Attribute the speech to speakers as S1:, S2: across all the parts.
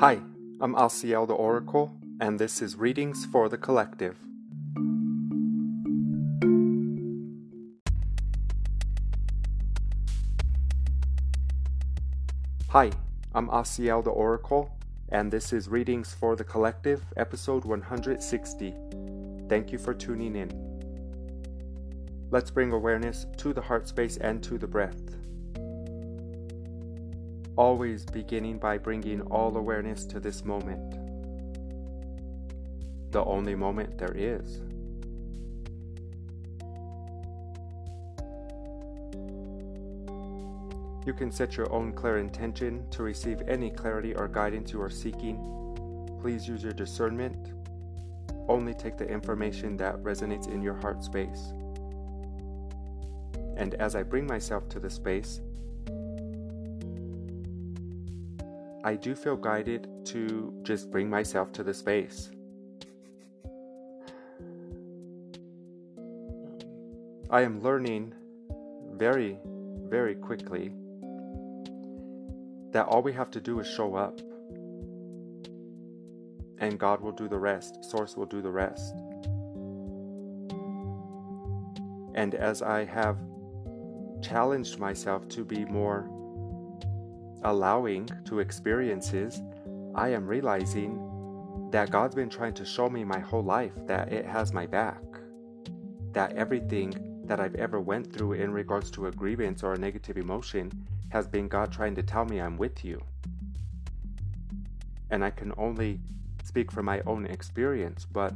S1: Hi, I'm Asiel the Oracle, and this is Readings for the Collective. Hi, I'm Asiel the Oracle, and this is Readings for the Collective, episode 160. Thank you for tuning in. Let's bring awareness to the heart space and to the breath always beginning by bringing all awareness to this moment, the only moment there is. You can set your own clear intention to receive any clarity or guidance you are seeking. Please use your discernment. Only take the information that resonates in your heart space. And as I bring myself to the space, I do feel guided to just bring myself to the space. I am learning very, very quickly that all we have to do is show up. And God will do the rest, Source will do the rest. And as I have challenged myself to be more allowing to experiences, I am realizing that God's been trying to show me my whole life that it has my back. That everything that I've ever went through in regards to a grievance or a negative emotion has been God trying to tell me I'm with you. And I can only speak from my own experience, but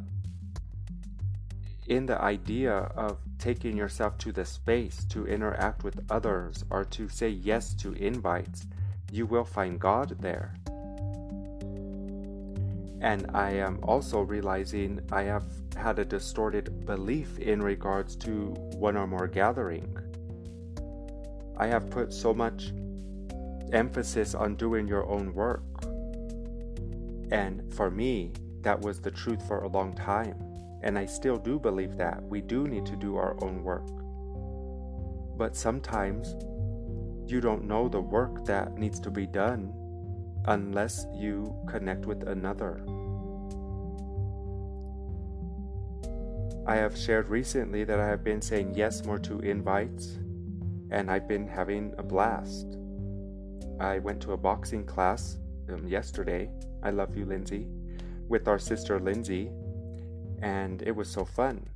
S1: in the idea of taking yourself to the space to interact with others or to say yes to invites, you will find God there. And I am also realizing I have had a distorted belief in regards to one or more gathering. I have put so much emphasis on doing your own work. And for me, that was the truth for a long time. And I still do believe that we do need to do our own work. But sometimes you don't know the work that needs to be done unless you connect with another. I have shared recently that I have been saying yes more to invites, and I've been having a blast. I went to a boxing class um, yesterday. I love you, Lindsay, with our sister Lindsay, and it was so fun.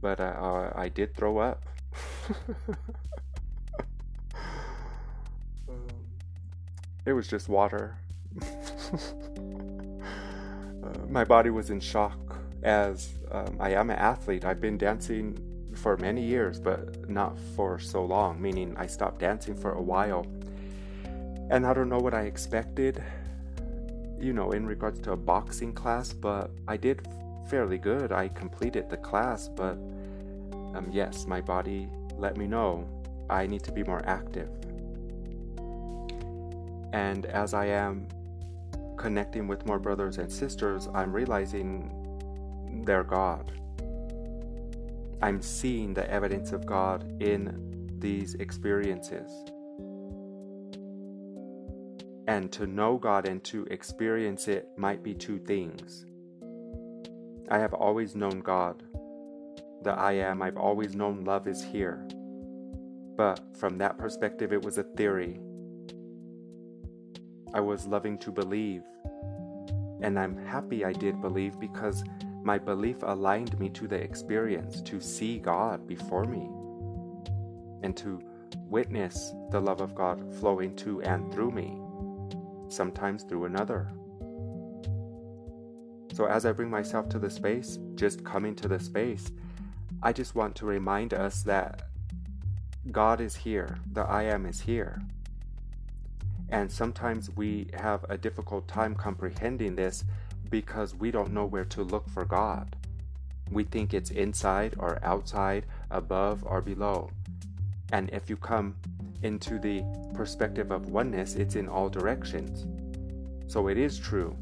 S1: But uh, uh I did throw up. It was just water. uh, my body was in shock as um, I am an athlete. I've been dancing for many years, but not for so long, meaning I stopped dancing for a while. And I don't know what I expected, you know, in regards to a boxing class, but I did fairly good. I completed the class, but um, yes, my body let me know I need to be more active. And as I am connecting with more brothers and sisters, I'm realizing they're God. I'm seeing the evidence of God in these experiences. And to know God and to experience it might be two things. I have always known God. The I am, I've always known love is here. But from that perspective, it was a theory. I was loving to believe. And I'm happy I did believe because my belief aligned me to the experience to see God before me and to witness the love of God flowing to and through me, sometimes through another. So, as I bring myself to the space, just coming to the space, I just want to remind us that God is here, the I am is here. And sometimes we have a difficult time comprehending this because we don't know where to look for God. We think it's inside or outside, above or below. And if you come into the perspective of oneness, it's in all directions. So it is true.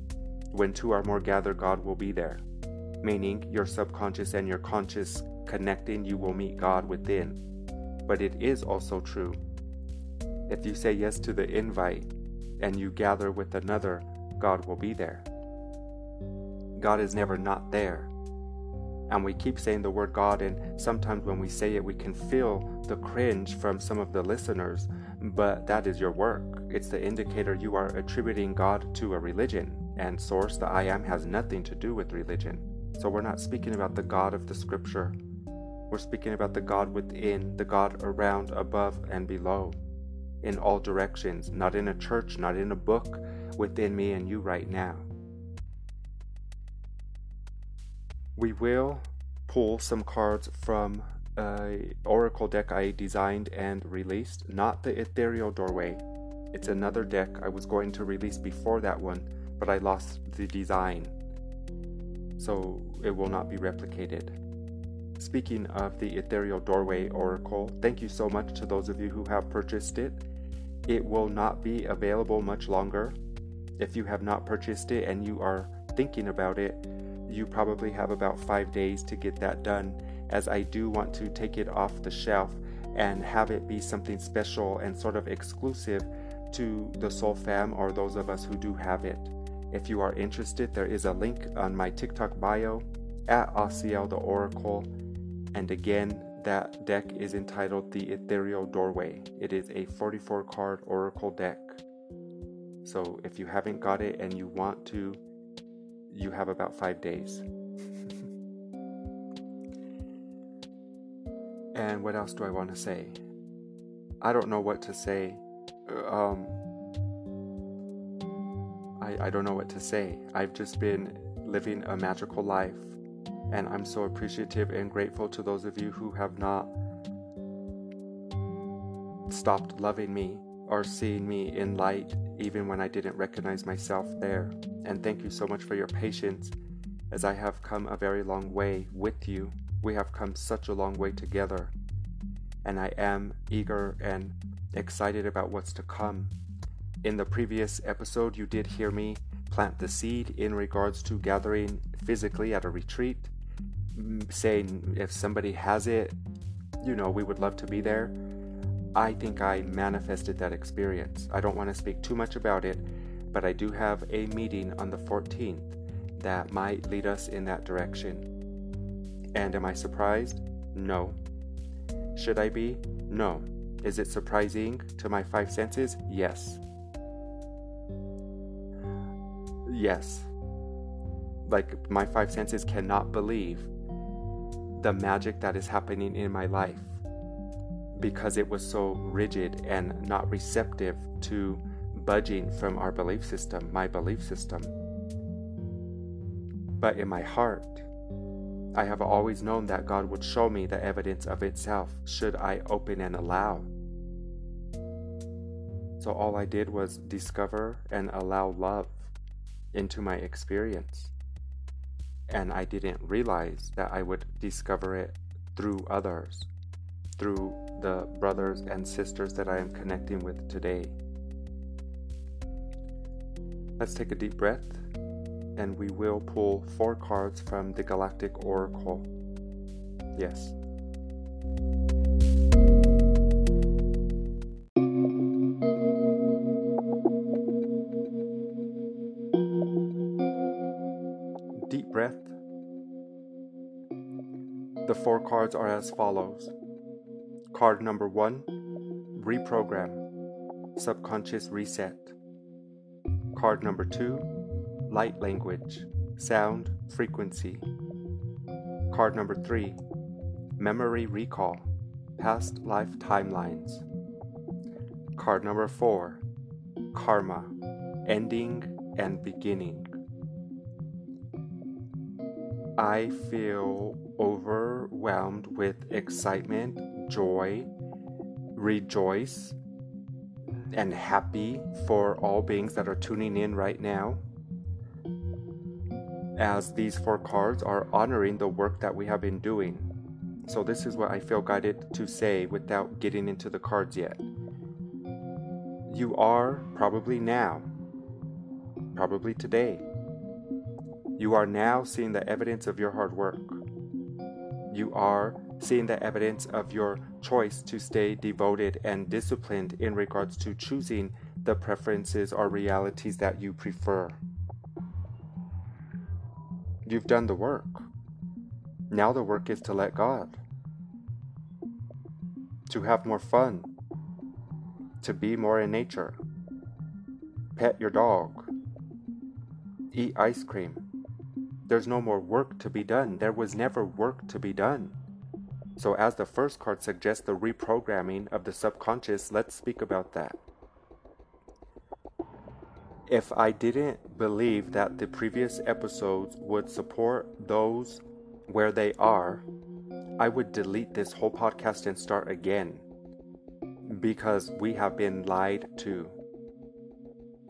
S1: When two or more gather, God will be there. Meaning, your subconscious and your conscious connecting, you will meet God within. But it is also true if you say yes to the invite and you gather with another, God will be there. God is never not there. And we keep saying the word God, and sometimes when we say it, we can feel the cringe from some of the listeners, but that is your work. It's the indicator you are attributing God to a religion, and source, the I am, has nothing to do with religion. So we're not speaking about the God of the scripture. We're speaking about the God within, the God around, above, and below, in all directions, not in a church, not in a book, within me and you right now. We will pull some cards from a oracle deck I designed and released, not the ethereal doorway. It's another deck I was going to release before that one, but I lost the design. So it will not be replicated. Speaking of the ethereal doorway oracle, thank you so much to those of you who have purchased it. It will not be available much longer. If you have not purchased it and you are thinking about it, you probably have about five days to get that done, as I do want to take it off the shelf and have it be something special and sort of exclusive to the Soul Fam or those of us who do have it. If you are interested, there is a link on my TikTok bio at Asiel the Oracle. And again, that deck is entitled The Ethereal Doorway. It is a 44 card Oracle deck. So if you haven't got it and you want to, you have about five days. and what else do I want to say? I don't know what to say. Um, I, I don't know what to say. I've just been living a magical life, and I'm so appreciative and grateful to those of you who have not stopped loving me or seeing me in light even when I didn't recognize myself there. And thank you so much for your patience as I have come a very long way with you. We have come such a long way together. And I am eager and excited about what's to come. In the previous episode, you did hear me plant the seed in regards to gathering physically at a retreat, saying if somebody has it, you know, we would love to be there. I think I manifested that experience. I don't want to speak too much about it, but I do have a meeting on the 14th that might lead us in that direction. And am I surprised? No. Should I be? No. Is it surprising to my five senses? Yes. Yes. Like, my five senses cannot believe the magic that is happening in my life because it was so rigid and not receptive to budging from our belief system, my belief system. But in my heart, I have always known that God would show me the evidence of itself should I open and allow. So all I did was discover and allow love into my experience. And I didn't realize that I would discover it through others through the brothers and sisters that I am connecting with today. Let's take a deep breath and we will pull four cards from the Galactic Oracle. Yes. Cards are as follows. Card number one Reprogram, Subconscious Reset. Card number two Light Language, Sound Frequency. Card number three Memory Recall, Past Life Timelines. Card number four Karma, Ending and Beginning. I feel overwhelmed with excitement joy, rejoice, and happy for all beings that are tuning in right now. As these four cards are honoring the work that we have been doing. So, this is what I feel guided to say without getting into the cards yet. You are probably now, probably today. You are now seeing the evidence of your hard work. You are seeing the evidence of your choice to stay devoted and disciplined in regards to choosing the preferences or realities that you prefer. You've done the work. Now the work is to let God, to have more fun, to be more in nature, pet your dog, eat ice cream. There's no more work to be done. There was never work to be done. So, as the first card suggests the reprogramming of the subconscious, let's speak about that. If I didn't believe that the previous episodes would support those where they are, I would delete this whole podcast and start again because we have been lied to.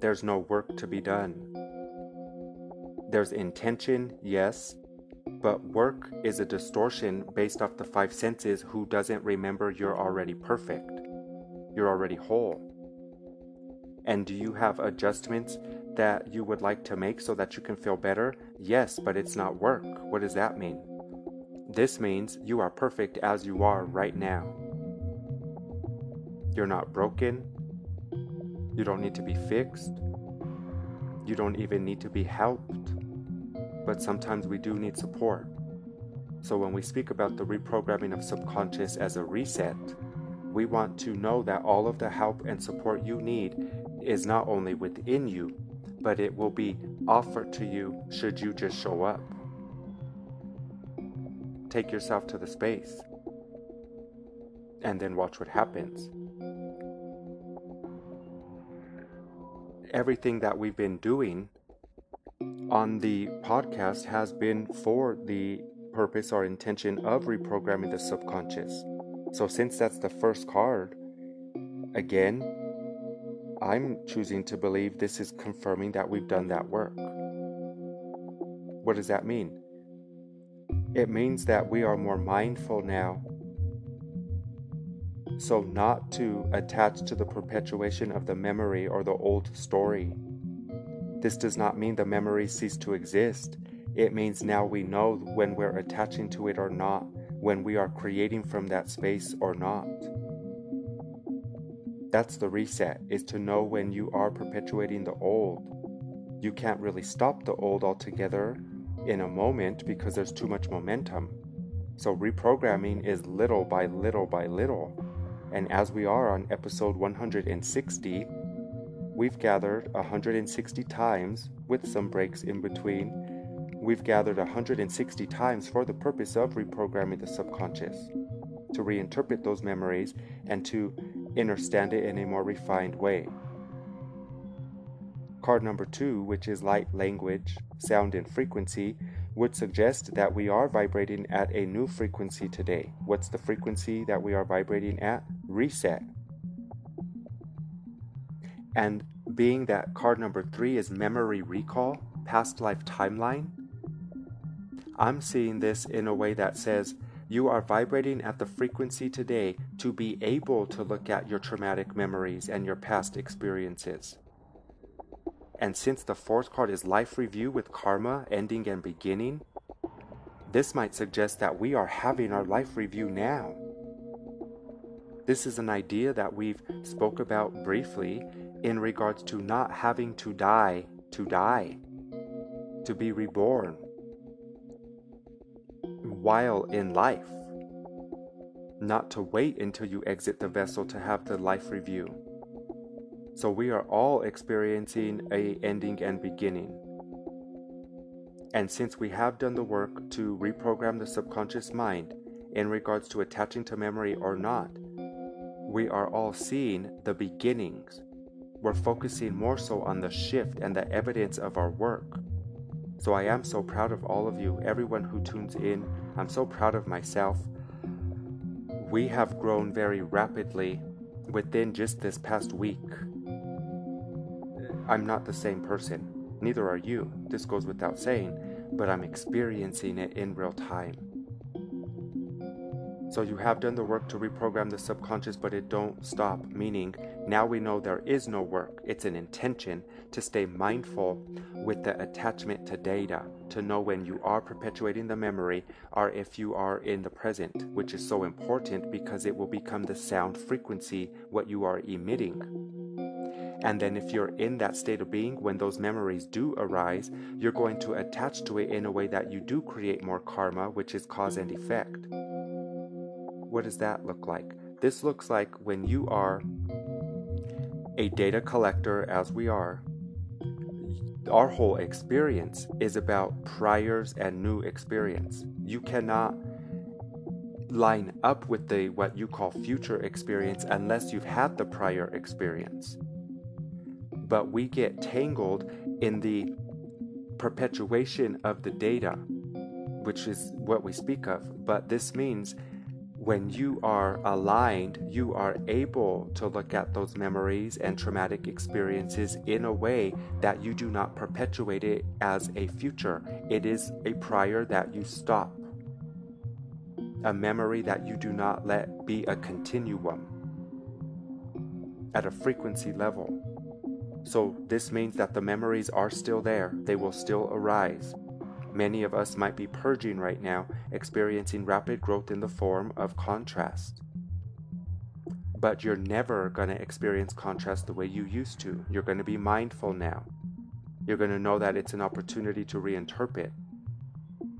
S1: There's no work to be done. There's intention, yes, but work is a distortion based off the five senses who doesn't remember you're already perfect. You're already whole. And do you have adjustments that you would like to make so that you can feel better? Yes, but it's not work. What does that mean? This means you are perfect as you are right now. You're not broken. You don't need to be fixed. You don't even need to be helped. But sometimes we do need support. So when we speak about the reprogramming of subconscious as a reset, we want to know that all of the help and support you need is not only within you, but it will be offered to you should you just show up. Take yourself to the space and then watch what happens. Everything that we've been doing on the podcast has been for the purpose or intention of reprogramming the subconscious. So, since that's the first card, again, I'm choosing to believe this is confirming that we've done that work. What does that mean? It means that we are more mindful now. So, not to attach to the perpetuation of the memory or the old story. This does not mean the memory cease to exist. It means now we know when we're attaching to it or not, when we are creating from that space or not. That's the reset, is to know when you are perpetuating the old. You can't really stop the old altogether in a moment because there's too much momentum. So reprogramming is little by little by little. And as we are on episode 160, we've gathered 160 times with some breaks in between. We've gathered 160 times for the purpose of reprogramming the subconscious, to reinterpret those memories and to understand it in a more refined way. Card number two, which is light language, sound, and frequency, would suggest that we are vibrating at a new frequency today. What's the frequency that we are vibrating at? Reset. And being that card number three is memory recall, past life timeline, I'm seeing this in a way that says you are vibrating at the frequency today to be able to look at your traumatic memories and your past experiences. And since the fourth card is life review with karma, ending and beginning, this might suggest that we are having our life review now. This is an idea that we've spoke about briefly in regards to not having to die to die, to be reborn, while in life, not to wait until you exit the vessel to have the life review. So we are all experiencing a ending and beginning. And since we have done the work to reprogram the subconscious mind in regards to attaching to memory or not, we are all seeing the beginnings. We're focusing more so on the shift and the evidence of our work. So I am so proud of all of you, everyone who tunes in I'm so proud of myself. We have grown very rapidly within just this past week. I'm not the same person. Neither are you. This goes without saying, but I'm experiencing it in real time. So you have done the work to reprogram the subconscious, but it don't stop, meaning now we know there is no work. It's an intention to stay mindful with the attachment to data, to know when you are perpetuating the memory or if you are in the present, which is so important because it will become the sound frequency what you are emitting. And then, if you're in that state of being, when those memories do arise, you're going to attach to it in a way that you do create more karma, which is cause and effect. What does that look like? This looks like when you are a data collector, as we are, our whole experience is about priors and new experience. You cannot line up with the what you call future experience unless you've had the prior experience. But we get tangled in the perpetuation of the data, which is what we speak of. But this means when you are aligned, you are able to look at those memories and traumatic experiences in a way that you do not perpetuate it as a future. It is a prior that you stop, a memory that you do not let be a continuum at a frequency level. So, this means that the memories are still there, they will still arise. Many of us might be purging right now, experiencing rapid growth in the form of contrast. But you're never going to experience contrast the way you used to. You're going to be mindful now. You're going to know that it's an opportunity to reinterpret.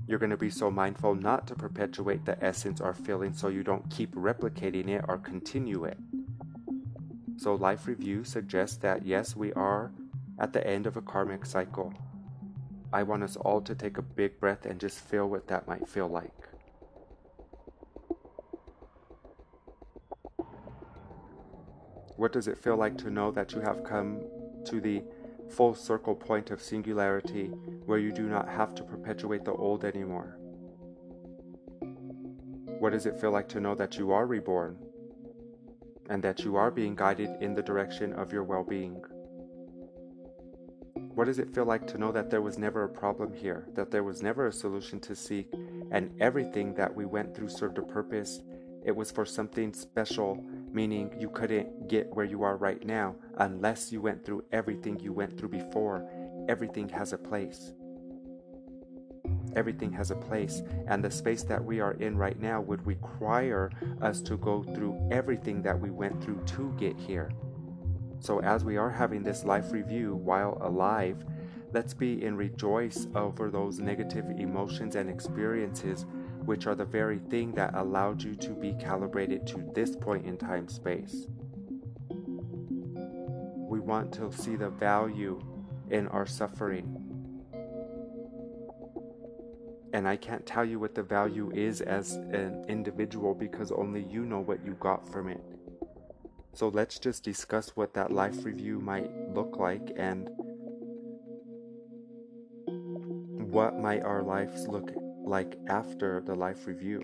S1: You're going to be so mindful not to perpetuate the essence or feeling so you don't keep replicating it or continue it. So, Life Review suggests that yes, we are at the end of a karmic cycle. I want us all to take a big breath and just feel what that might feel like. What does it feel like to know that you have come to the full circle point of singularity where you do not have to perpetuate the old anymore? What does it feel like to know that you are reborn and that you are being guided in the direction of your well being? What does it feel like to know that there was never a problem here, that there was never a solution to seek, and everything that we went through served a purpose? It was for something special, meaning you couldn't get where you are right now unless you went through everything you went through before. Everything has a place. Everything has a place, and the space that we are in right now would require us to go through everything that we went through to get here. So, as we are having this life review while alive, let's be in rejoice over those negative emotions and experiences, which are the very thing that allowed you to be calibrated to this point in time space. We want to see the value in our suffering. And I can't tell you what the value is as an individual because only you know what you got from it. So let's just discuss what that life review might look like and what might our lives look like after the life review.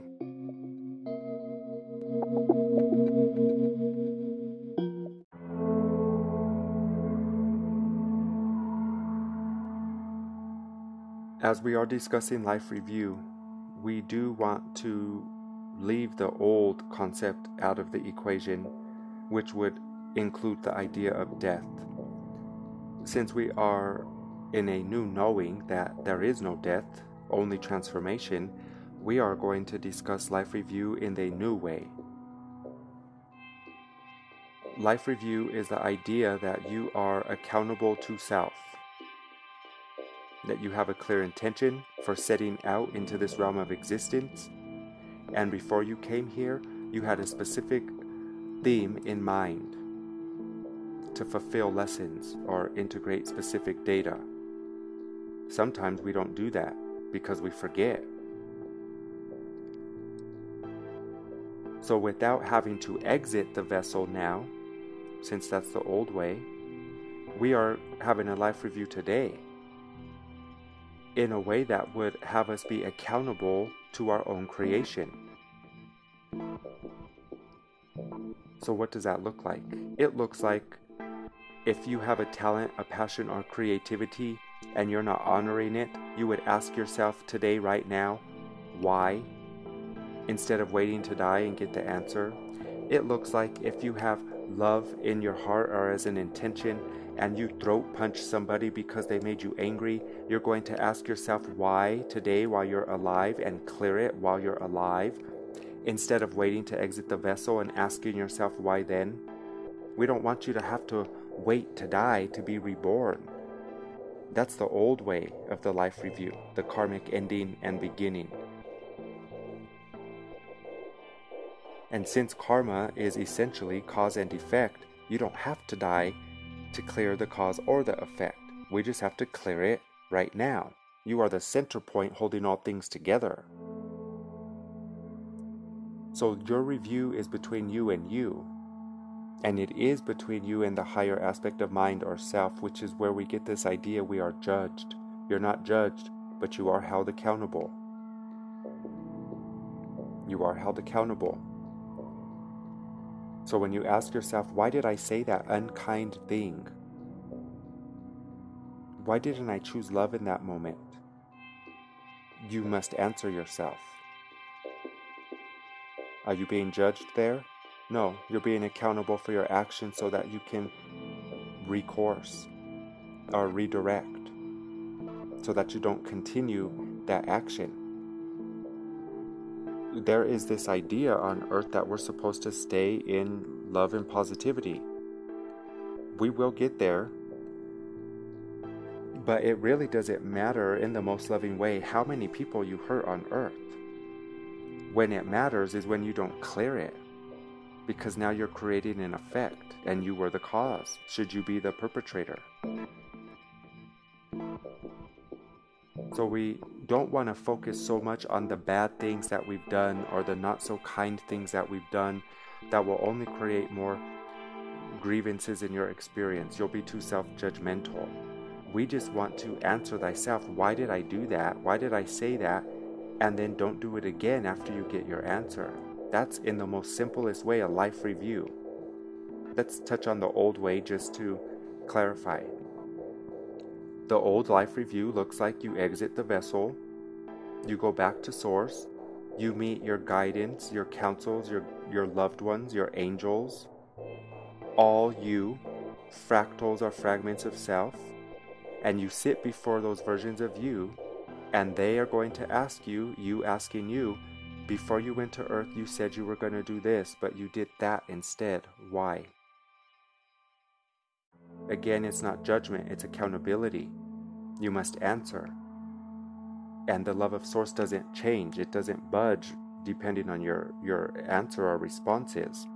S1: As we are discussing life review, we do want to leave the old concept out of the equation which would include the idea of death. Since we are in a new knowing that there is no death, only transformation, we are going to discuss life review in a new way. Life review is the idea that you are accountable to self, that you have a clear intention for setting out into this realm of existence, and before you came here, you had a specific theme in mind to fulfill lessons or integrate specific data. Sometimes we don't do that because we forget. So, without having to exit the vessel now, since that's the old way, we are having a life review today in a way that would have us be accountable to our own creation. So, what does that look like? It looks like if you have a talent, a passion, or creativity and you're not honoring it, you would ask yourself today, right now, why? Instead of waiting to die and get the answer. It looks like if you have love in your heart or as an intention and you throat punch somebody because they made you angry, you're going to ask yourself why today while you're alive and clear it while you're alive instead of waiting to exit the vessel and asking yourself why then. We don't want you to have to wait to die to be reborn. That's the old way of the life review, the karmic ending and beginning. And since karma is essentially cause and effect, you don't have to die to clear the cause or the effect. We just have to clear it right now. You are the center point holding all things together. So your review is between you and you. And it is between you and the higher aspect of mind or self, which is where we get this idea we are judged. You're not judged, but you are held accountable. You are held accountable. So when you ask yourself, why did I say that unkind thing? Why didn't I choose love in that moment? You must answer yourself. Are you being judged there? No, you're being accountable for your actions so that you can recourse or redirect so that you don't continue that action. There is this idea on earth that we're supposed to stay in love and positivity. We will get there, but it really doesn't matter in the most loving way how many people you hurt on earth. When it matters is when you don't clear it because now you're creating an effect and you were the cause, should you be the perpetrator. So we don't want to focus so much on the bad things that we've done or the not so kind things that we've done that will only create more grievances in your experience. You'll be too self judgmental. We just want to answer thyself why did I do that? Why did I say that? And then don't do it again after you get your answer. That's in the most simplest way a life review. Let's touch on the old way just to clarify. The old life review looks like you exit the vessel, you go back to source, you meet your guidance, your counsels, your, your loved ones, your angels, all you, fractals or fragments of self, and you sit before those versions of you, and they are going to ask you, you asking you, before you went to earth, you said you were going to do this, but you did that instead. Why? Again, it's not judgment, it's accountability. You must answer. And the love of Source doesn't change, it doesn't budge depending on your, your answer or responses.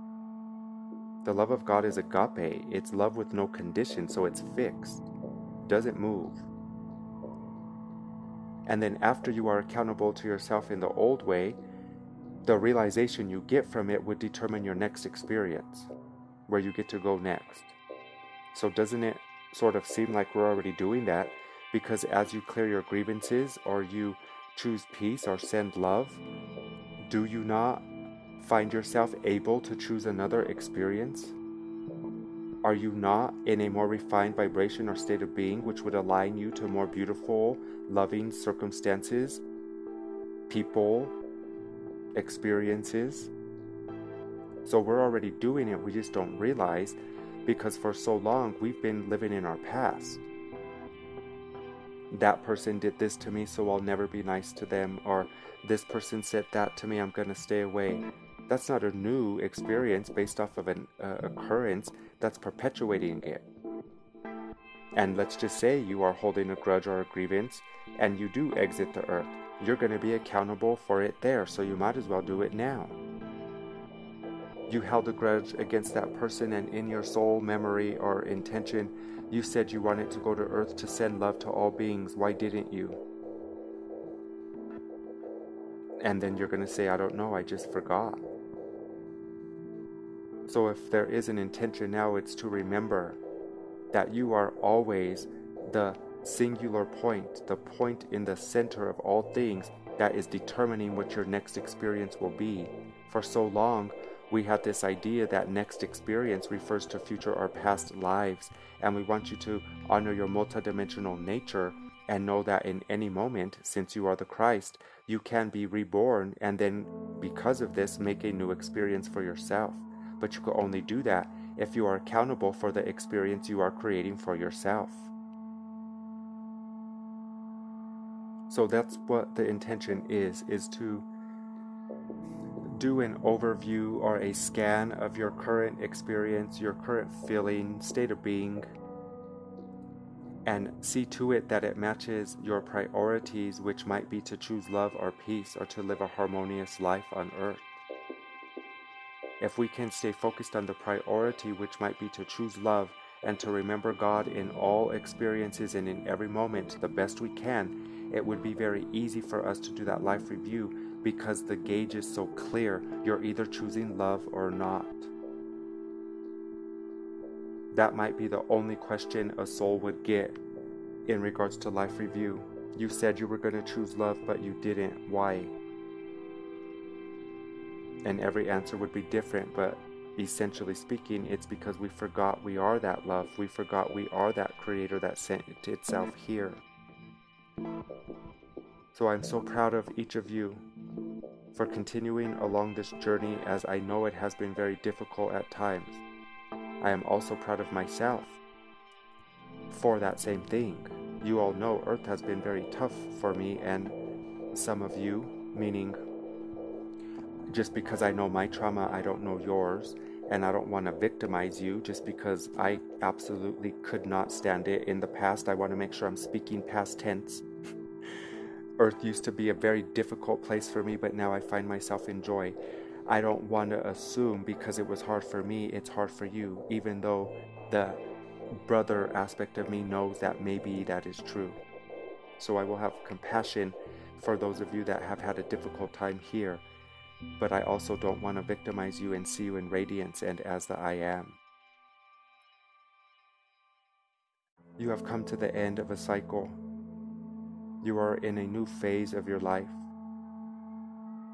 S1: The love of God is agape, it's love with no condition, so it's fixed, doesn't move. And then, after you are accountable to yourself in the old way, the realization you get from it would determine your next experience, where you get to go next. So, doesn't it sort of seem like we're already doing that? Because as you clear your grievances or you choose peace or send love, do you not find yourself able to choose another experience? Are you not in a more refined vibration or state of being which would align you to more beautiful, loving circumstances, people, experiences. So we're already doing it, we just don't realize because for so long we've been living in our past. That person did this to me, so I'll never be nice to them, or this person said that to me, I'm gonna stay away. That's not a new experience based off of an uh, occurrence, that's perpetuating it. And let's just say you are holding a grudge or a grievance and you do exit the earth you're going to be accountable for it there, so you might as well do it now. You held a grudge against that person, and in your soul, memory, or intention, you said you wanted to go to earth to send love to all beings. Why didn't you? And then you're going to say, I don't know, I just forgot. So if there is an intention now, it's to remember that you are always the singular point, the point in the center of all things that is determining what your next experience will be. For so long, we had this idea that next experience refers to future or past lives, and we want you to honor your multidimensional nature and know that in any moment, since you are the Christ, you can be reborn and then, because of this, make a new experience for yourself. But you can only do that if you are accountable for the experience you are creating for yourself. So that's what the intention is is to do an overview or a scan of your current experience, your current feeling, state of being, and see to it that it matches your priorities, which might be to choose love or peace or to live a harmonious life on earth. If we can stay focused on the priority, which might be to choose love and to remember God in all experiences and in every moment the best we can, it would be very easy for us to do that life review because the gauge is so clear. You're either choosing love or not. That might be the only question a soul would get in regards to life review. You said you were going to choose love, but you didn't. Why? And every answer would be different, but essentially speaking, it's because we forgot we are that love. We forgot we are that creator that sent itself mm-hmm. here. So I'm so proud of each of you for continuing along this journey as I know it has been very difficult at times. I am also proud of myself for that same thing. You all know Earth has been very tough for me and some of you, meaning just because I know my trauma, I don't know yours, and I don't want to victimize you just because I absolutely could not stand it in the past. I want to make sure I'm speaking past tense. Earth used to be a very difficult place for me, but now I find myself in joy. I don't want to assume because it was hard for me, it's hard for you, even though the brother aspect of me knows that maybe that is true. So I will have compassion for those of you that have had a difficult time here, but I also don't want to victimize you and see you in radiance and as the I am. You have come to the end of a cycle. You are in a new phase of your life.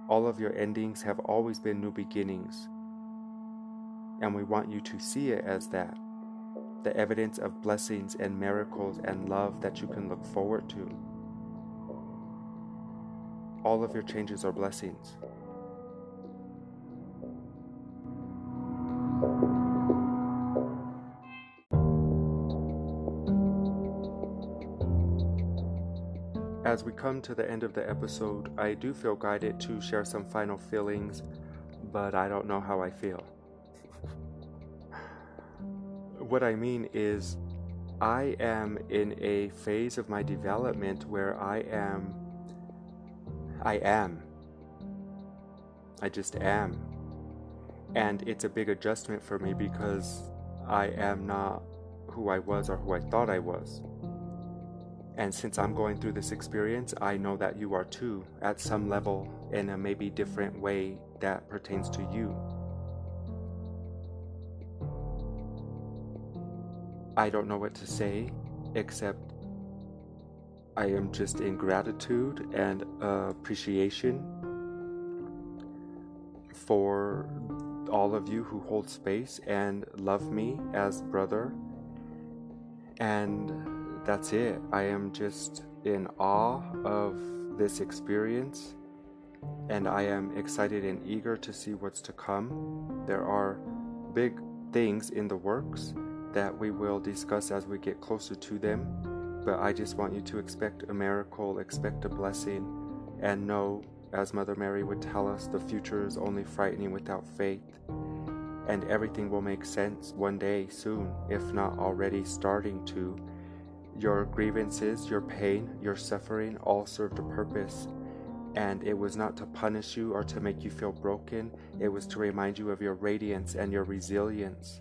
S1: All of your endings have always been new beginnings. And we want you to see it as that the evidence of blessings and miracles and love that you can look forward to. All of your changes are blessings. As we come to the end of the episode, I do feel guided to share some final feelings, but I don't know how I feel. what I mean is, I am in a phase of my development where I am. I am. I just am. And it's a big adjustment for me because I am not who I was or who I thought I was. And since I'm going through this experience, I know that you are too, at some level, in a maybe different way that pertains to you. I don't know what to say except I am just in gratitude and appreciation for all of you who hold space and love me as brother. And that's it. I am just in awe of this experience and I am excited and eager to see what's to come. There are big things in the works that we will discuss as we get closer to them. But I just want you to expect a miracle, expect a blessing, and know, as Mother Mary would tell us, the future is only frightening without faith. And everything will make sense one day soon, if not already starting to. Your grievances, your pain, your suffering all served a purpose. And it was not to punish you or to make you feel broken, it was to remind you of your radiance and your resilience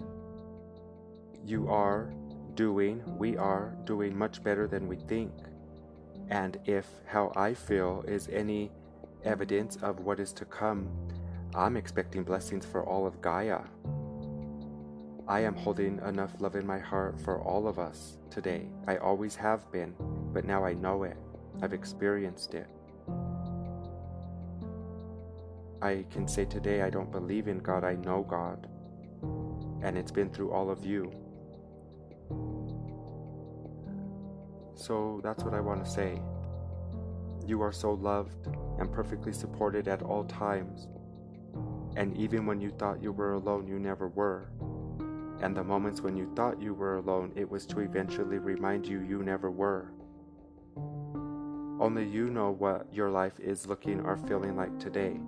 S1: you are doing, we are doing much better than we think. And if how I feel is any evidence of what is to come, I'm expecting blessings for all of Gaia. I am holding enough love in my heart for all of us today. I always have been, but now I know it. I've experienced it. I can say today I don't believe in God, I know God. And it's been through all of you. So that's what I want to say. You are so loved and perfectly supported at all times. And even when you thought you were alone, you never were. And the moments when you thought you were alone, it was to eventually remind you you never were. Only you know what your life is looking or feeling like today.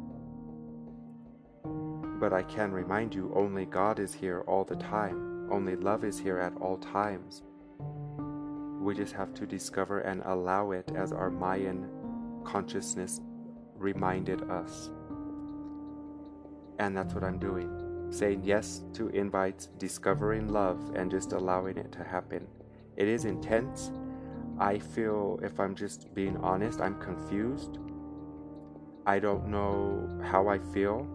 S1: But I can remind you only God is here all the time, only love is here at all times. We just have to discover and allow it as our Mayan consciousness reminded us. And that's what I'm doing. Saying yes to invites, discovering love, and just allowing it to happen. It is intense. I feel, if I'm just being honest, I'm confused. I don't know how I feel.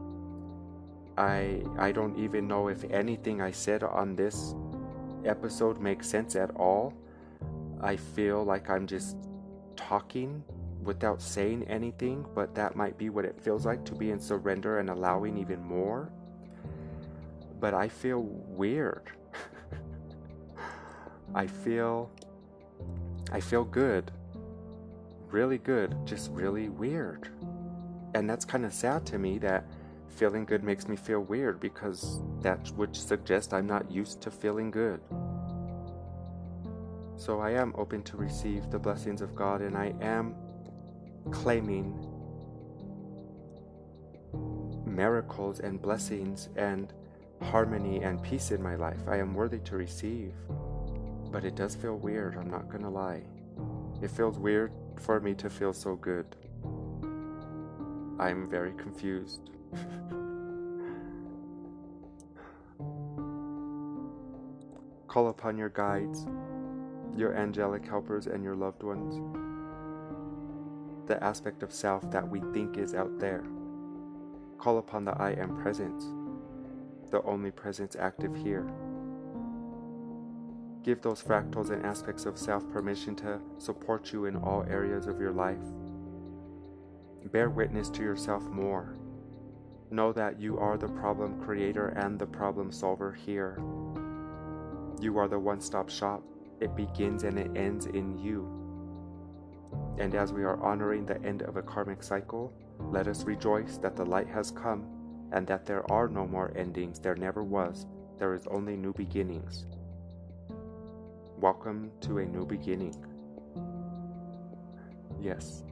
S1: I I don't even know if anything I said on this episode makes sense at all. I feel like I'm just talking without saying anything, but that might be what it feels like to be in surrender and allowing even more. But I feel weird. I feel I feel good. Really good, just really weird. And that's kind of sad to me that feeling good makes me feel weird because that would suggest I'm not used to feeling good. So I am open to receive the blessings of God and I am claiming miracles and blessings and harmony and peace in my life. I am worthy to receive. But it does feel weird, I'm not gonna lie. It feels weird for me to feel so good. I'm very confused. Call upon your guides, your angelic helpers, and your loved ones. The aspect of self that we think is out there. Call upon the I am presence, the only presence active here. Give those fractals and aspects of self permission to support you in all areas of your life. Bear witness to yourself more. Know that you are the problem creator and the problem solver here. You are the one stop shop. It begins and it ends in you. And as we are honoring the end of a karmic cycle, let us rejoice that the light has come and that there are no more endings. There never was. There is only new beginnings. Welcome to a new beginning. Yes.